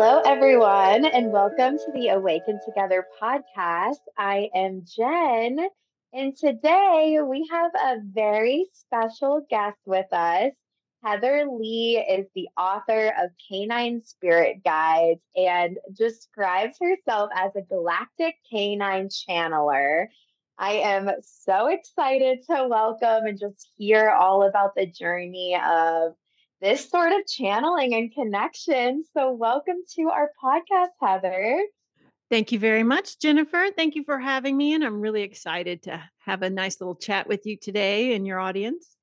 Hello, everyone, and welcome to the Awaken Together podcast. I am Jen, and today we have a very special guest with us. Heather Leigh is the author of Canine Spirit Guides and describes herself as a galactic canine channeler. I am so excited to welcome and just hear all about the journey of this sort of channeling and connection. So, welcome to our podcast, Heather. Thank you very much, Jennifer. Thank you for having me. And I'm really excited to have a nice little chat with you today and your audience.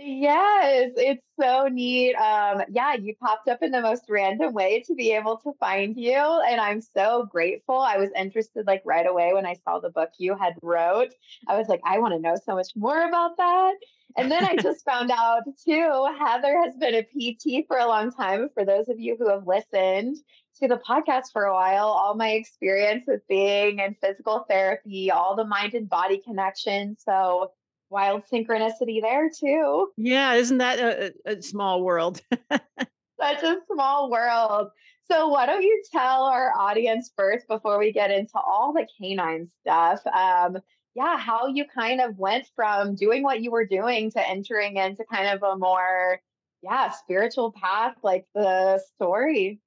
Yes, it's so neat. Um, yeah, you popped up in the most random way to be able to find you, and I'm so grateful. I was interested like right away when I saw the book you had wrote. I was like, I want to know so much more about that. And then I just found out too, Heather has been a PT for a long time. For those of you who have listened to the podcast for a while, all my experience with being in physical therapy, all the mind and body connection. So wild synchronicity there too. Yeah, isn't that a, a small world? Such a small world. So, why don't you tell our audience first before we get into all the canine stuff? Um, yeah, how you kind of went from doing what you were doing to entering into kind of a more, yeah, spiritual path, like the story.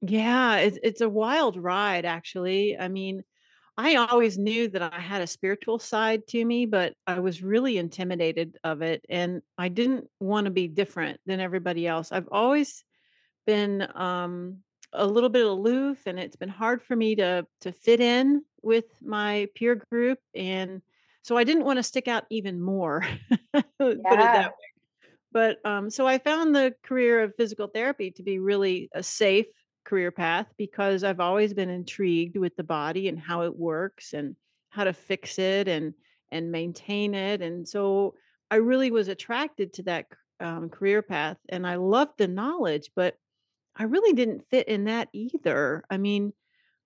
Yeah, it's it's a wild ride, actually. I mean, I always knew that I had a spiritual side to me, but I was really intimidated of it, and I didn't want to be different than everybody else. I've always been um, a little bit aloof, and it's been hard for me to to fit in with my peer group, and so I didn't want to stick out even more. Put it that way. But, um, so I found the career of physical therapy to be really a safe career path because I've always been intrigued with the body and how it works and how to fix it and and maintain it. And so I really was attracted to that um, career path and I loved the knowledge, but I really didn't fit in that either. I mean,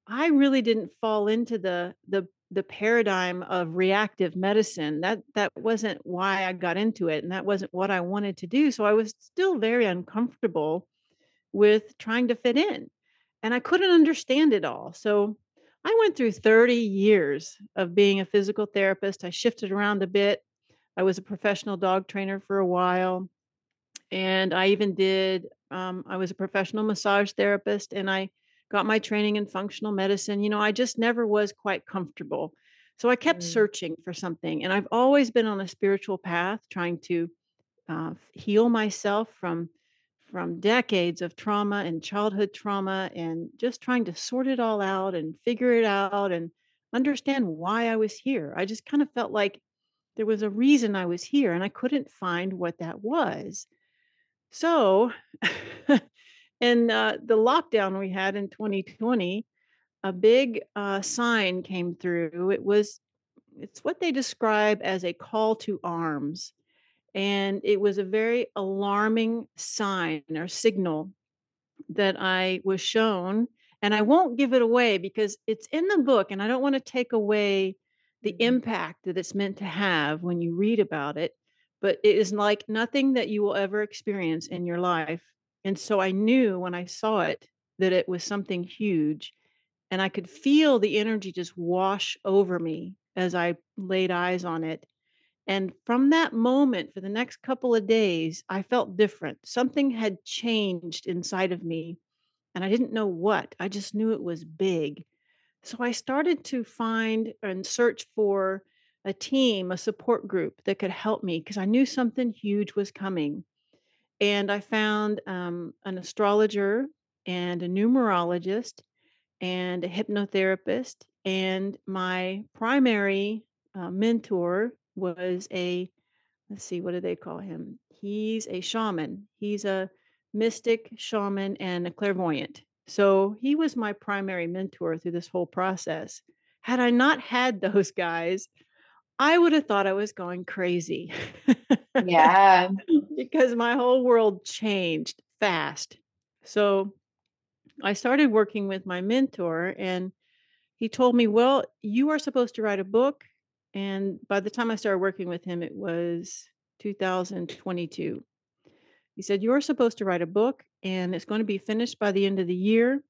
I really didn't fall into the the the paradigm of reactive medicine. That that wasn't why I got into it, and that wasn't what I wanted to do. So I was still very uncomfortable with trying to fit in, and I couldn't understand it all. So I went through 30 years of being a physical therapist. I shifted around a bit. I was a professional dog trainer for a while, and I even did um, I was a professional massage therapist, and I got my training in functional medicine. You know, I just never was quite comfortable. So I kept Mm, searching for something, and I've always been on a spiritual path, trying to uh, heal myself from from decades of trauma and childhood trauma, and just trying to sort it all out and figure it out and understand why I was here. I just kind of felt like there was a reason I was here, and I couldn't find what that was. So, in uh, the lockdown we had in 2020, a big uh, sign came through. It was it's what they describe as a call to arms, and it was a very alarming sign or signal that I was shown. And I won't give it away because it's in the book, and I don't want to take away the mhm. impact that it's meant to have when you read about it. But it is like nothing that you will ever experience in your life. And so I knew when I saw it that it was something huge. And I could feel the energy just wash over me as I laid eyes on it. And from that moment, for the next couple of days, I felt different. Something had changed inside of me and I didn't know what. I just knew it was big. So I started to find and search for a team, a support group that could help me because I knew something huge was coming. And I found um, an astrologer and a numerologist and a hypnotherapist. And my primary uh, mentor was a let's see, what do they call him? He's a shaman. He's a mystic shaman and a clairvoyant. So he was my primary mentor through this whole process. Had I not had those guys, I would have thought I was going crazy Yeah. because my whole world changed fast. So I started working with my mentor, and he told me, Well, you are supposed to write a book. And by the time I started working with him, it was 2022. He said, You're supposed to write a book and it's going to be finished by the end of the year.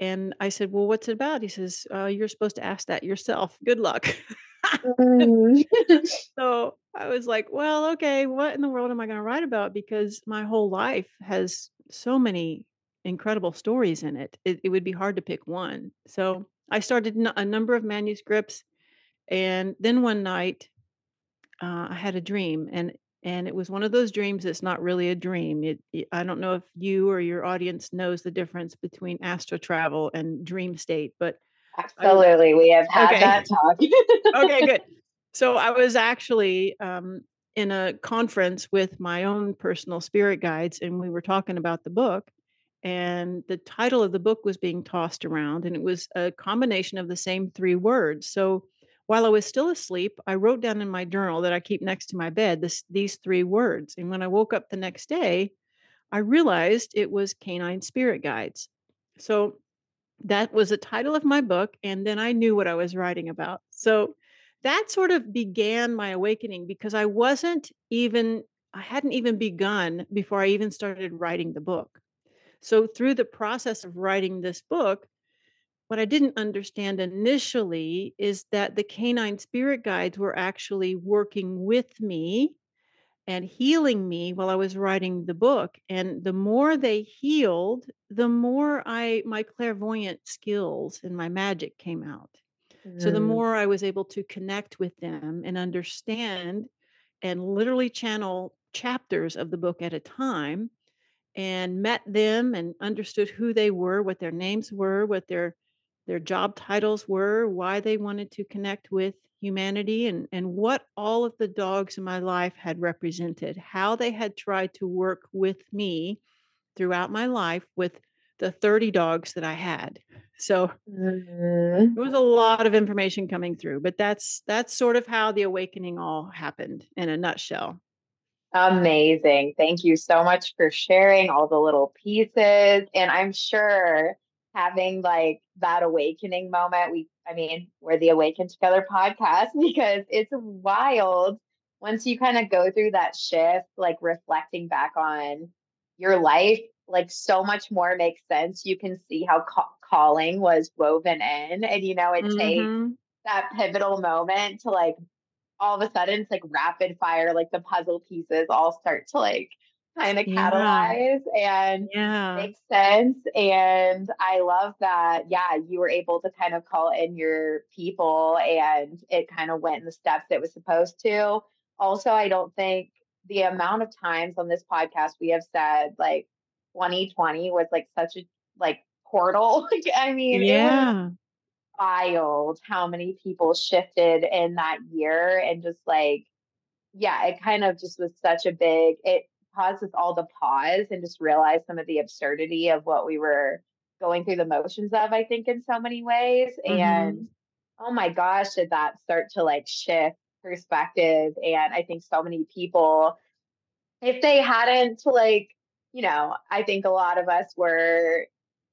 And I said, "Well, what's it about?" He says, "Uh, you're supposed to ask that yourself. Good luck." Mm. So I was like, "Well, okay, what in the world am I gonna write about?" Because my whole life has so many incredible stories in it. It, it would be hard to pick one. So I started n- a number of manuscripts, and then one night uh, I had a dream, and and it was one of those dreams that's not really a dream. It, it- I don't know if you or your audience knows the difference between astral travel and dream state, but Absolutely. We have had okay, that talk. okay, good. So I was actually um, in a conference with my own personal spirit guides, and we were talking about the book. And the title of the book was being tossed around, and it was a combination of the same three words. So while I was still asleep, I wrote down in my journal that I keep next to my bed this, these three words. And when I woke up the next day, I realized it was Canine Spirit Guides. So that was the title of my book, and then I knew what I was writing about. So that sort of began my awakening because I wasn't even I hadn't even begun before I even started writing the book. So through the process of writing this book, what I didn't understand initially is that the canine spirit guides were actually working with me and healing me while I was writing the book. And the more they healed, the more I my clairvoyant skills and my magic came out. So the Mm, more I was able to connect with them and understand and literally channel chapters of the book at a time and met them and understood who they were, what their names were, what their their job titles were, why they wanted to connect with humanity and and what all of the dogs in my life had represented, how they had tried to work with me throughout my life with the 30 dogs that I had. So mm. it was a lot of information coming through, but that's that's sort of how the awakening all happened in a nutshell. Amazing. Thank you so much for sharing all the little pieces. And I'm sure having like that awakening moment, we, I mean, we're the Awaken Together podcast because it's wild once you kind of go through that shift, like reflecting back on your life, like so much more makes sense. You can see how ca- calling was woven in. And, you know, it takes Mhm. that pivotal moment to like all of a sudden it's like rapid fire, like the puzzle pieces all start to like kind of Yeah. catalyze and Yeah. make sense. And I love that, yeah, you were able to kind of call in your people and it kind of went in the steps it was supposed to. Also, I don't think the amount of times on this podcast we have said like 2020 was like such a like portal. Like, I mean, Yeah. wild how many people shifted in that year and just like yeah it kind of just was such a big it caused us all the pause and just realize some of the absurdity of what we were going through the motions of i think in so many ways and Mhm. oh my gosh did that start to like shift perspective and i think so many people if they hadn't like, you know, I think a lot of us were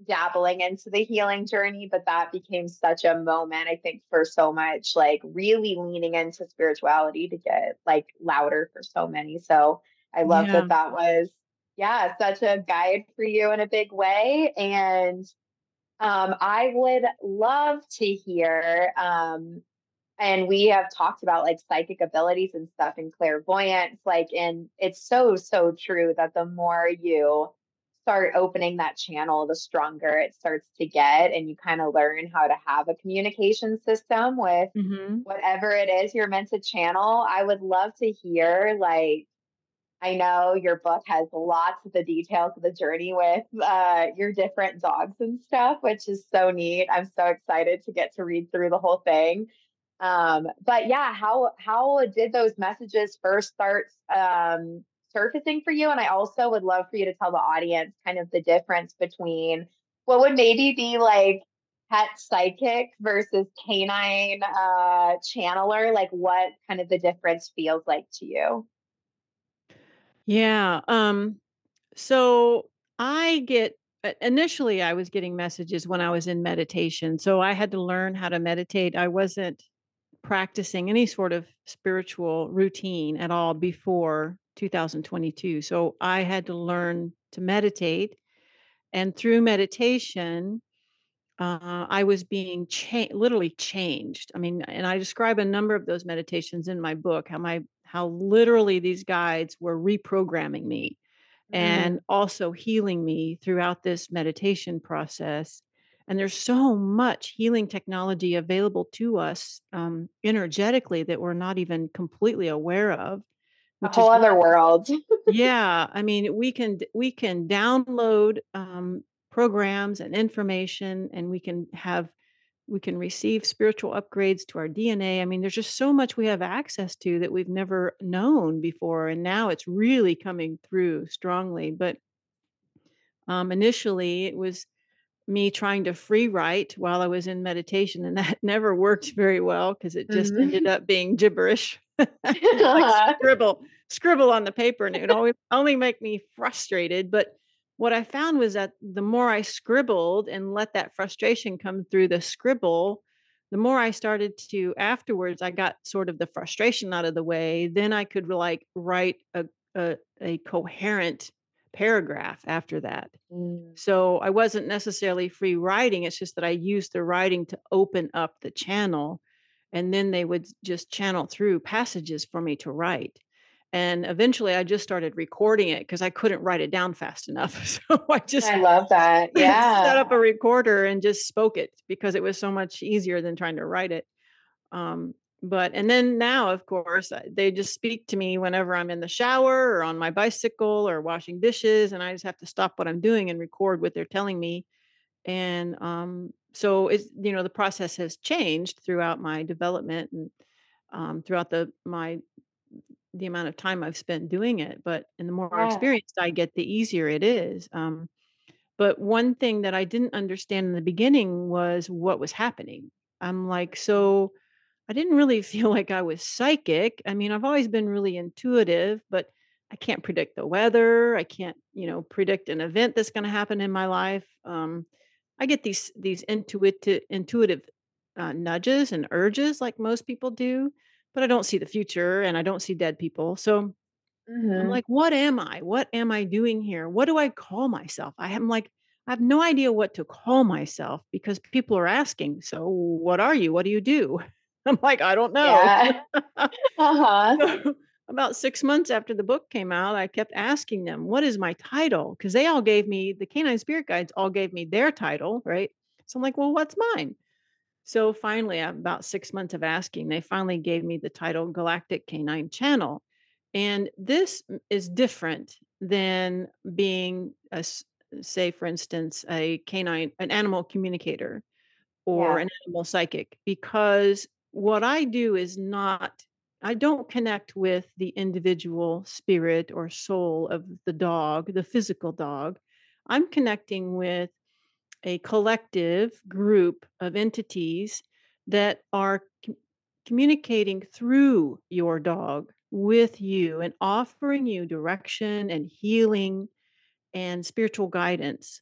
dabbling into the healing journey, but that became such a moment, I think, for so much like really leaning into spirituality to get like louder for so many. So I love Yeah. that that was, yeah, such a guide for you in a big way. And um, I would love to hear um, and we have talked about like psychic abilities and stuff and clairvoyance like and it's so so true that the more you start opening that channel the stronger it starts to get and you kind of learn how to have a communication system with Mhm. whatever it is you're meant to channel i would love to hear like i know your book has lots of the details of the journey with uh, your different dogs and stuff which is so neat i'm so excited to get to read through the whole thing um, but yeah, how how did those messages first start um, surfacing for you? And I also would love for you to tell the audience kind of the difference between what would maybe be like pet psychic versus canine uh, channeler. Like what kind of the difference feels like to you? Yeah, um, so I get initially, I was getting messages when I was in meditation, so I had to learn how to meditate. I wasn't practicing any sort of spiritual routine at all before 2022, so I had to learn to meditate, and through meditation uh, I was being cha literally changed. I mean, and I describe a number of those meditations in my book, how my how literally these guides were reprogramming me and Mm. also healing me throughout this meditation process. And there's so much healing technology available to us um, energetically that we're not even completely aware of, A whole is other world. yeah, I mean, we can we can download, um, programs and information, and we can have we can receive spiritual upgrades to our DNA. I mean, there's just so much we have access to that we've never known before, and now it's really coming through strongly, but, um, initially, it was me trying to free write while I was in meditation, and that never worked very well because it just ended Mhm. up being gibberish. Like scribble scribble on the paper, and it would always only make me frustrated, but what I found was that the more I scribbled and let that frustration come through the scribble, the more I started to afterwards, I got sort of the frustration out of the way, then I could, like, write a a a coherent paragraph after that. Mm. So I wasn't necessarily free writing, it's just that I used the writing to open up the channel, and then they would just channel through passages for me to write. And eventually I just started recording it because I couldn't write it down fast enough. So I just I love that. Yeah. Set up a recorder and just spoke it because it was so much easier than trying to write it. Um, but and then now, of course, they just speak to me whenever I'm in the shower or on my bicycle or washing dishes, and I just have to stop what I'm doing and record what they're telling me. And um, so it's you know the process has changed throughout my development and um, throughout the my the amount of time I've spent doing it. But and the more Yeah. experienced I get, the easier it is. Um, but one thing that I didn't understand in the beginning was what was happening. I'm like, so I didn't really feel like I was psychic. I mean, I've always been really intuitive, but I can't predict the weather. I can't, you know, predict an event that's going to happen in my life. Um, I get these these intuitive intuitive uh, nudges and urges like most people do, but I don't see the future and I don't see dead people. So I'm Mhm. like, what am I? What am I doing here? What do I call myself? I am like, I have no idea what to call myself because people are asking, so what are you? What do you do? I'm like, I don't know. Yeah. Uh-huh. So, about 6 months after the book came out, I kept asking them, "What is my title?" Because they all gave me the canine spirit guides all gave me their title, right? So I'm like, "Well, what's mine?" So finally, about 6 months of asking, they finally gave me the title Galactic Canine Channel. And this is different than being a say, for instance, a canine an animal communicator or Yeah. an animal psychic because what I do is not I don't connect with the individual spirit or soul of the dog, the physical dog. I'm connecting with a collective group of entities that are com- communicating through your dog with you and offering you direction and healing and spiritual guidance.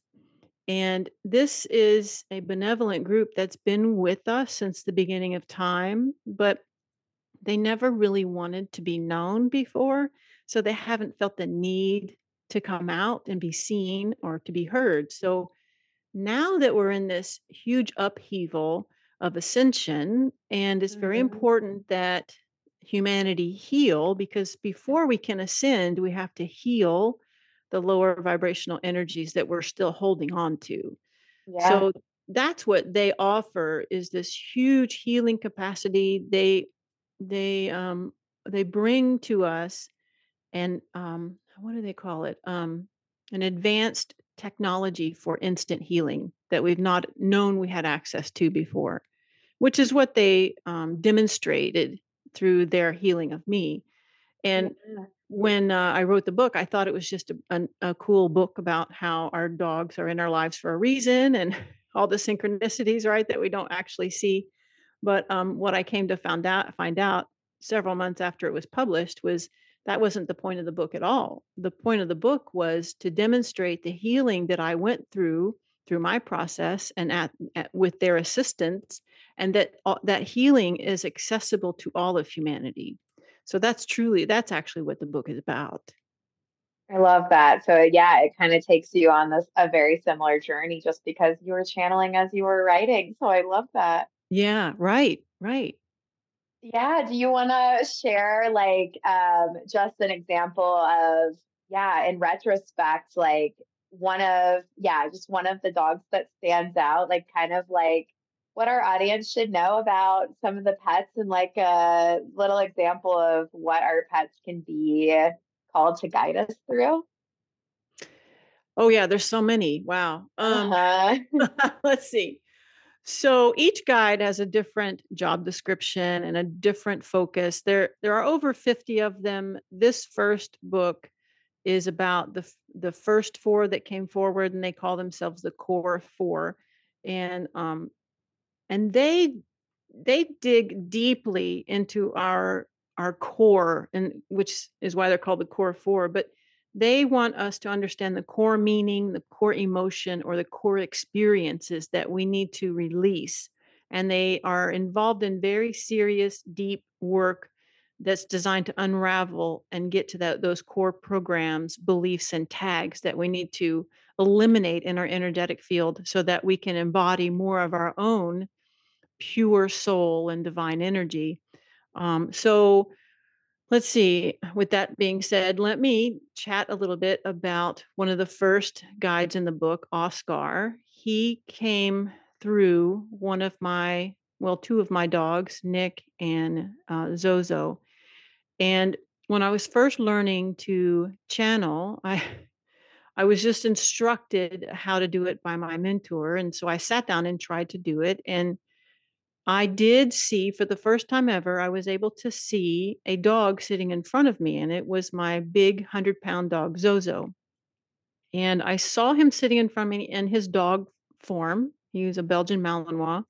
And this is a benevolent group that's been with us since the beginning of time, but they never really wanted to be known before. So they haven't felt the need to come out and be seen or to be heard. So now that we're in this huge upheaval of ascension, and it's very Mhm. important that humanity heal because before we can ascend, we have to heal the lower vibrational energies that we're still holding on to. Yeah. So that's what they offer is this huge healing capacity. They they um they bring to us and um, what do they call it? Um, an advanced technology for instant healing that we've not known we had access to before, which is what they um, demonstrated through their healing of me. Yeah. And when uh, I wrote the book, I thought it was just a, an- a cool book about how our dogs are in our lives for a reason and all the synchronicities, right, that we don't actually see. But um, what I came to found out, find out several months after it was published was that wasn't the point of the book at all. The point of the book was to demonstrate the healing that I went through through my process and at, at with their assistance, and that all, that healing is accessible to all of humanity. So that's truly that's actually what the book is about. I love that. So uh, yeah, it kind of takes you on this a very similar journey just because you were channeling as you were writing. So I love that. Yeah, right, right. Yeah, do you wanna share, like, um, just an example of yeah, in retrospect, like, one of yeah, just one of the dogs that stands out, like, kind of like what our audience should know about some of the pets and, like, a little example of what our pets can be called to guide us through? Oh, yeah, there's so many. Wow. Um, Uh-huh. let's see. So each guide has a different job description and a different focus. There there are over 50 of them. This first book is about the the first four that came forward and they call themselves the core 4 and um and they they dig deeply into our our core and which is why they're called the core four but they want us to understand the core meaning the core emotion or the core experiences that we need to release and they are involved in very serious deep work that's designed to unravel and get to that those core programs beliefs and tags that we need to eliminate in our energetic field so that we can embody more of our own pure soul and divine energy. Um, so let's see. With that being said, let me chat a little bit about one of the first guides in the book, Oscar. He came through one of my, well, two of my dogs, Nick and uh, Zozo. And when I was first learning to channel, I I was just instructed how to do it by my mentor, and so I sat down and tried to do it, and I did see for the first time ever, I was able to see a dog sitting in front of me, and it was my big 100 pound dog, Zozo. And I saw him sitting in front of me in his dog form. He was a Belgian Malinois.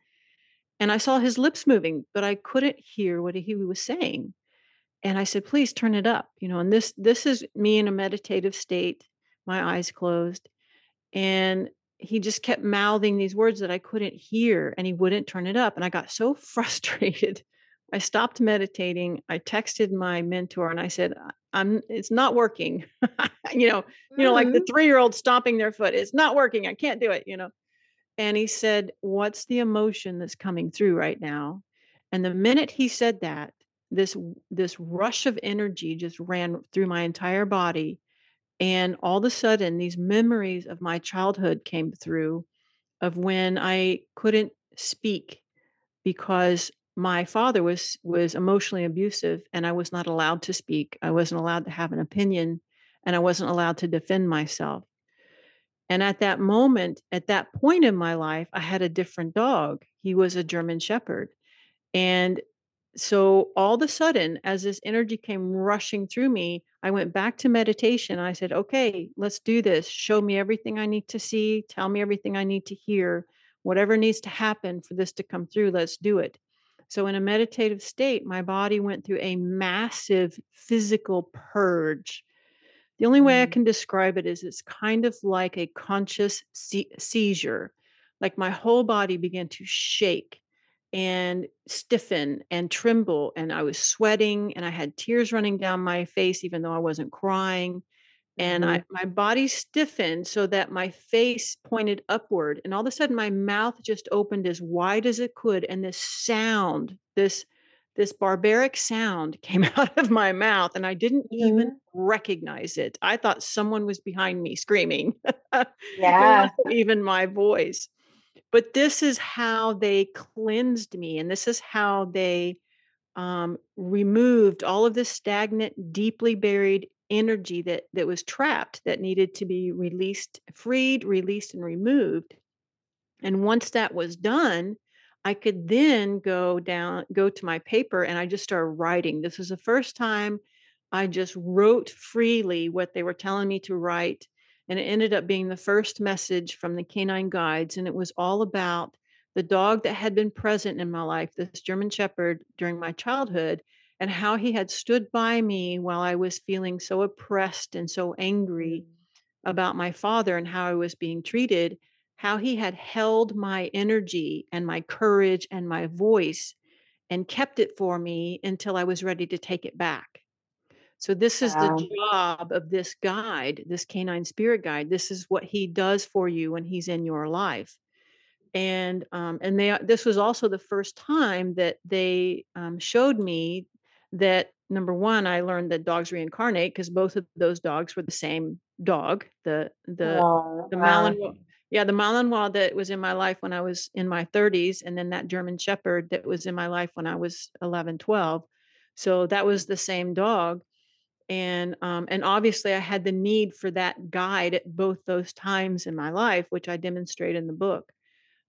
And I saw his lips moving, but I couldn't hear what he was saying. And I said, please turn it up. You know, and this this is me in a meditative state, my eyes closed. And he just kept mouthing these words that I couldn't hear and he wouldn't turn it up. And I got so frustrated. I stopped meditating. I texted my mentor and I said, "I- I'm it's not working. you know, you know, like the Mhm. three-year-old stomping their foot. It's not working. I can't do it, you know. And he said, What's the emotion that's coming through right now? And the minute he said that, this this rush of energy just ran through my entire body and all of a sudden, these memories of my childhood came through of when I couldn't speak because my father was was emotionally abusive and I was not allowed to speak. I wasn't allowed to have an opinion and I wasn't allowed to defend myself. And at that moment, at that point in my life, I had a different dog. He was a German shepherd. And so all of a sudden, as this energy came rushing through me, I went back to meditation. I said, okay, let's do this. Show me everything I need to see. Tell me everything I need to hear. Whatever needs to happen for this to come through, let's do it. So, in a meditative state, my body went through a massive physical purge the only way I Mm. can describe it is it's kind of like a conscious se- seizure. Like my whole body began to shake and stiffen and tremble. And I was sweating and I had tears running down my face, even though I wasn't crying. And I, Mhm. my body stiffened so that my face pointed upward. And all of a sudden, my mouth just opened as wide as it could. And this sound, this this barbaric sound came out of my mouth, and I didn't even Mhm. recognize it. I thought someone was behind me screaming. Yeah. even my voice. But this is how they cleansed me, and this is how they, um, removed all of this stagnant, deeply buried energy that that was trapped, that needed to be released freed, released, and removed. And once that was done, I could then go down go to my paper and I just started writing. This was the first time I just wrote freely what they were telling me to write, and it ended up being the first message from the canine guides, and it was all about the dog that had been present in my life, this German Shepherd during my childhood, and how he had stood by me while I was feeling so oppressed and so angry Mm. about my father and how I was being treated, how he had held my energy and my courage and my voice and kept it for me until I was ready to take it back. So this is the job of this guide, this canine spirit guide. This is what he does for you when he's in your life. And um, and they this was also the first time that they um, showed me that number one, I learned that dogs reincarnate because both of those dogs were the same dog. The the Oh, the wow. Malinois, yeah, the Malinois that was in my life when I was in my 30s, and then that German Shepherd that was in my life when I was 11, 12. So that was the same dog and um, and obviously I had the need for that guide at both those times in my life, which I demonstrate in the book.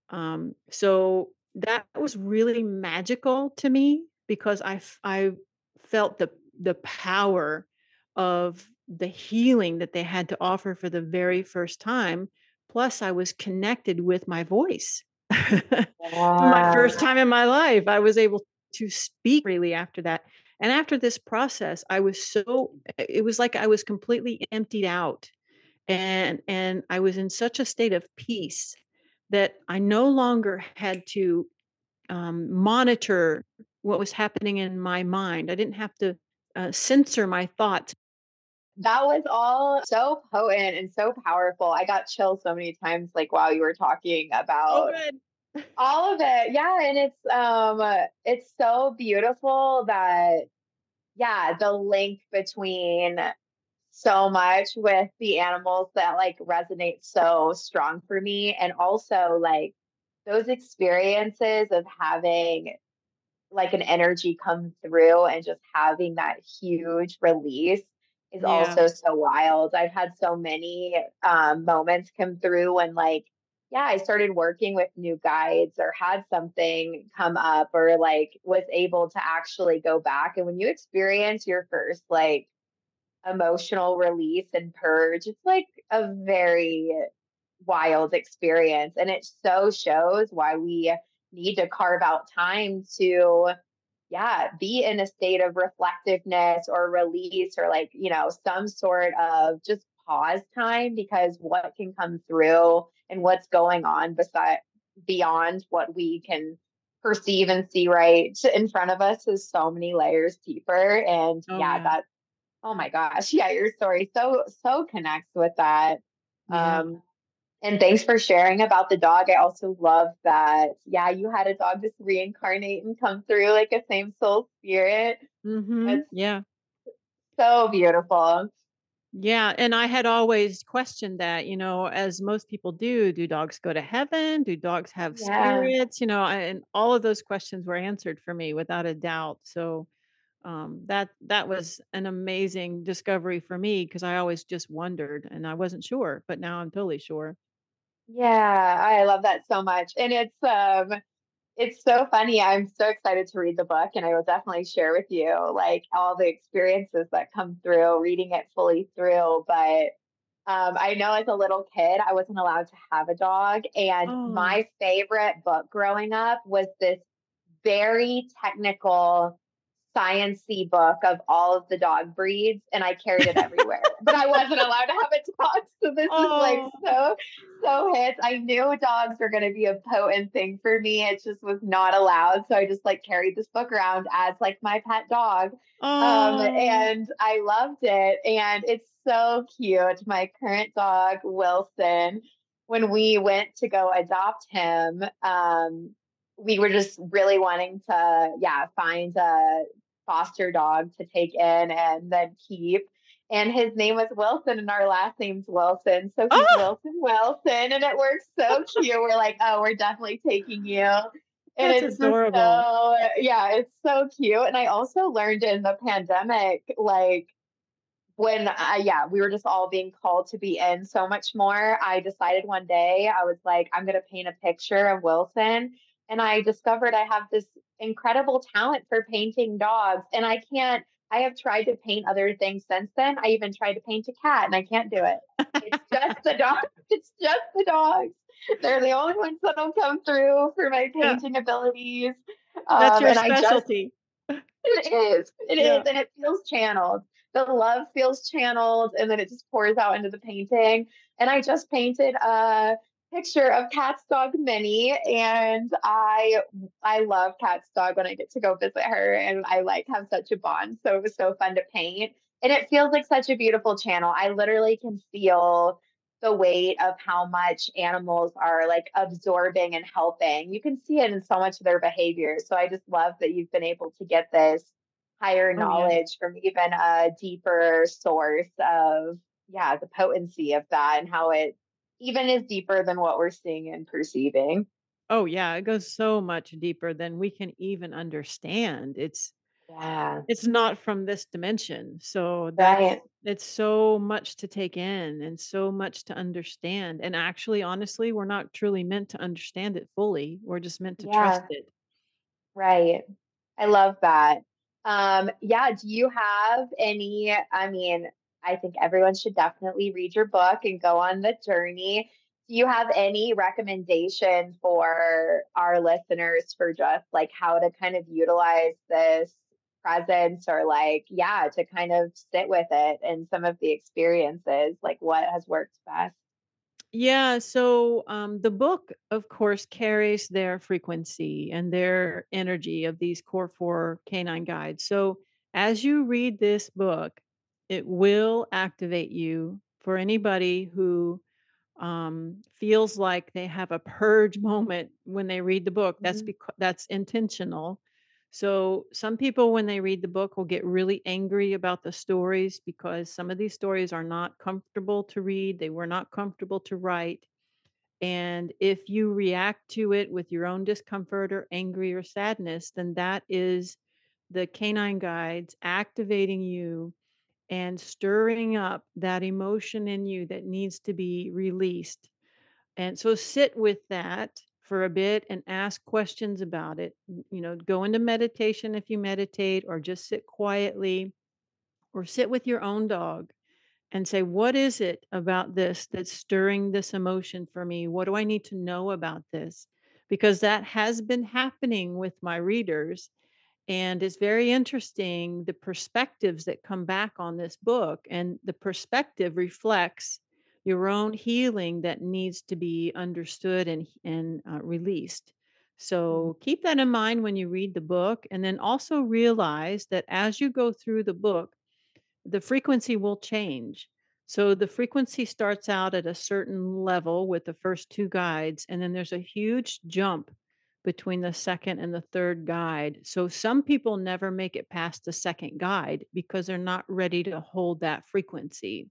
Um, so that was really magical to me because I I felt the the power of the healing that they had to offer for the very first time. Plus, I was connected with my voice. For my first time in my life, I was able to speak freely after that. And after this process, I was so it was like I was completely emptied out and and I was in such a state of peace that I no longer had to um, monitor what was happening in my mind. I didn't have to uh, censor my thoughts. That was all so potent and so powerful. I got chills so many times, like while you were talking Oh, about good. All of it. Yeah, and it's um, uh, it's so beautiful that yeah, the link between so much with the animals that like resonate so strong for me, and also like those experiences of having like an energy come through and just having that huge release is Yeah. also so wild. I've had so many um, moments come through when, like, yeah, I started working with new guides or had something come up or like was able to actually go back. And when you experience your first like emotional release and purge, it's like a very wild experience. And it so shows why we need to carve out time to, yeah, be in a state of reflectiveness or release or like, you know, some sort of just pause time because what can come through and what's going on beside beyond what we can perceive and see right in front of us is so many layers deeper. And Oh, yeah, yeah. that oh my gosh, yeah, your story so so connects with that. Yeah. Um and thanks for sharing about the dog. I also love that, yeah, you had a dog just reincarnate and come through like a same soul spirit. Mhm. Yeah. so beautiful. Yeah, and I had always questioned that, you know, as most people do, do dogs go to heaven? Do dogs have Yeah. spirits? You know, and all of those questions were answered for me without a doubt. So, um, that that was an amazing discovery for me because I always just wondered and I wasn't sure, but now I'm totally sure. Yeah, I love that so much. And it's um it's so funny. I'm so excited to read the book and I will definitely share with you like all the experiences that come through reading it fully through, but Um, I know as a little kid, I wasn't allowed to have a dog, and Oh. my favorite book growing up was this very technical science-y book of all of the dog breeds, and I carried it everywhere. But I wasn't allowed to have a dog, so this is like Oh. so so hits. I knew dogs were gonna be a potent thing for me. It just was not allowed. So I just like carried this book around as like my pet dog. Um, Oh. and I loved it. And it's so cute. My current dog, Wilson, when we went to go adopt him, um, we were just really wanting to, yeah, find a foster dog to take in and then keep. And his name was Wilson, and our last name's Wilson. So he's Oh, Wilson Wilson, and it works so cute. We're like, oh, we're definitely taking you. And that's it's adorable. so, yeah, it's so cute. And I also learned in the pandemic, like, when I, yeah, we were just all being called to be in so much more. I decided one day, I was like, I'm going to paint a picture of Wilson. And I discovered I have this incredible talent for painting dogs. And I can't, I have tried to paint other things since then. I even tried to paint a cat and I can't do it. It's just the dog. It's just the dogs. They're the only ones that'll come through for my Yeah, painting abilities. that's Um, your and I just specialty. it is. It is. Yeah. And it feels channeled. The love feels channeled and then it just pours out into the painting. And I just painted a picture of Cat's dog Minnie and I I love Cat's dog when I get to go visit her and I like have such a bond. So it was so fun to paint. And it feels like such a beautiful channel. I literally can feel the weight of how much animals are like absorbing and helping. You can see it in so much of their behavior. So I just love that you've been able to get this higher Oh, yeah. knowledge from even a deeper source of, yeah, the potency of that and how it even is deeper than what we're seeing and perceiving. Oh, yeah, it goes so much deeper than we can even understand. It's Yeah, it's not from this dimension. So that right. it's so much to take in and so much to understand. And actually, honestly, we're not truly meant to understand it fully. We're just meant to trust it. right. I love that. Um, yeah, do you have any I mean, I think everyone should definitely read your book and go on the journey. Do you have any recommendation for our listeners for just like how to kind of utilize this presence or like, yeah, to kind of sit with it and some of the experiences, like what has worked best? Yeah, so um, the book, of course, carries their frequency and their energy of these core four canine guides. So as you read this book, it will activate you for anybody who um, feels like they have a purge moment when they read the book. That's Mhm, because that's intentional. So some people, when they read the book, will get really angry about the stories because some of these stories are not comfortable to read. They were not comfortable to write. And if you react to it with your own discomfort or angry or sadness, then that is the canine guides activating you and stirring up that emotion in you that needs to be released. And so sit with that for a bit and ask questions about it. You know, go into meditation if you meditate, or just sit quietly, or sit with your own dog and say, What is it about this that's stirring this emotion for me? What do I need to know about this? Because that has been happening with my readers and it's very interesting the perspectives that come back on this book, and the perspective reflects your own healing that needs to be understood and and uh, released. mhm, So keep that in mind when you read the book, and then also realize that as you go through the book, the frequency will change. So the frequency starts out at a certain level with the first two guides, and then there's a huge jump between the second and the third guide. So some people never make it past the second guide because they're not ready to hold that frequency.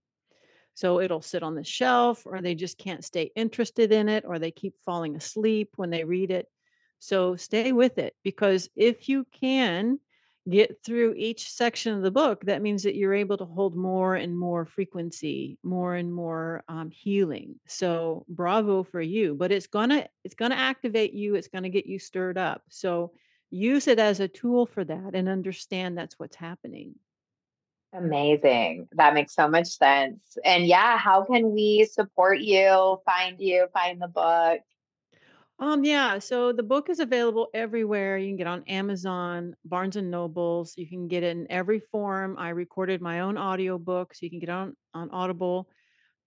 So it'll sit on the shelf, or they just can't stay interested in it, or they keep falling asleep when they read it. So stay with it because if you can get through each section of the book, that means that you're able to hold more and more frequency, more and more um, healing. So bravo for you. But it's gonna it's gonna activate you. It's gonna get you stirred up. So use it as a tool for that and understand that's what's happening. Amazing. That makes so much sense. And yeah, how can we support you, find you, find the book? Um, yeah, so the book is available everywhere. You can get on Amazon, Barnes and Nobles. You can get it in every form. I recorded my own audiobook, so you can get it on on Audible.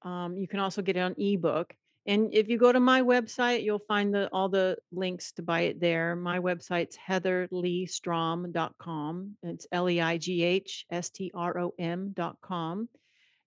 Um, you can also get it on ebook. And if you go to my website, you'll find the all the links to buy it there. My website's heatherleighstrom.com. It's L E I G H S T R O M dot com.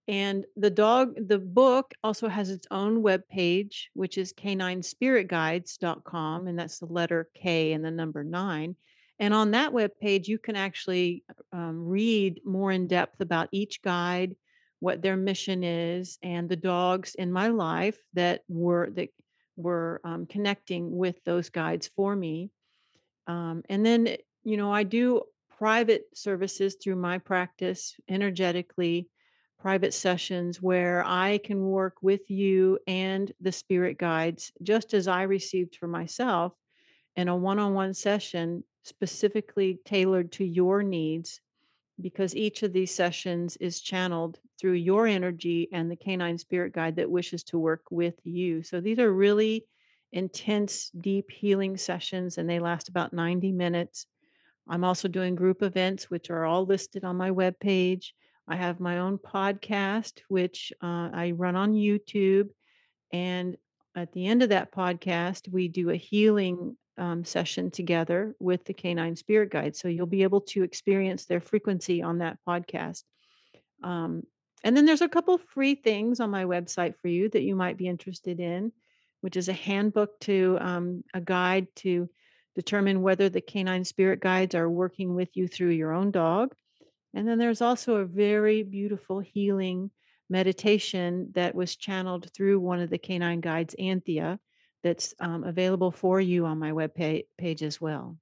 And the dog the book also has its own web page, which is k9spiritguides.com, and that's the letter K and the number 9. And on that web page, you can actually um, read more in depth about each guide, what their mission is, and the dogs in my life that were that were um, connecting with those guides for me. Um, and then, you know, I do private services through my practice energetically, private sessions where I can work with you and the spirit guides, just as I received for myself in a one on one session specifically tailored to your needs. Because each of these sessions is channeled through your energy and the canine spirit guide that wishes to work with you. So these are really intense, deep healing sessions, and they last about 90 minutes. I'm also doing group events, which are all listed on my webpage. I have my own podcast, which uh, I run on YouTube. And at the end of that podcast, we do a healing um, session together with the canine spirit guide. So you'll be able to experience their frequency on that podcast. Um, and then there's a couple free things on my website for you that you might be interested in, which is a handbook to um, a guide to determine whether the canine spirit guides are working with you through your own dog. And then there's also a very beautiful healing meditation that was channeled through one of the canine guides, Anthea, that's um, available for you on my web page as well.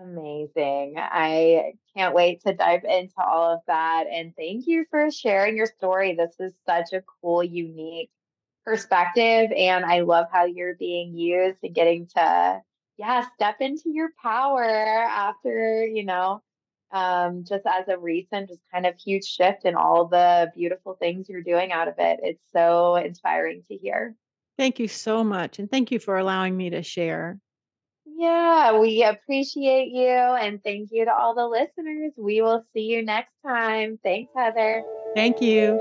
Amazing. I can't wait to dive into all of that. And thank you for sharing your story. This is such a cool, unique perspective. And I love how you're being used and getting to, yeah, step into your power after, you know, um, just as a recent, just kind of huge shift in all the beautiful things you're doing out of it. It's so inspiring to hear. Thank you so much. And thank you for allowing me to share. Yeah, we appreciate you. And thank you to all the listeners. We will see you next time. Thanks, Heather. Thank you.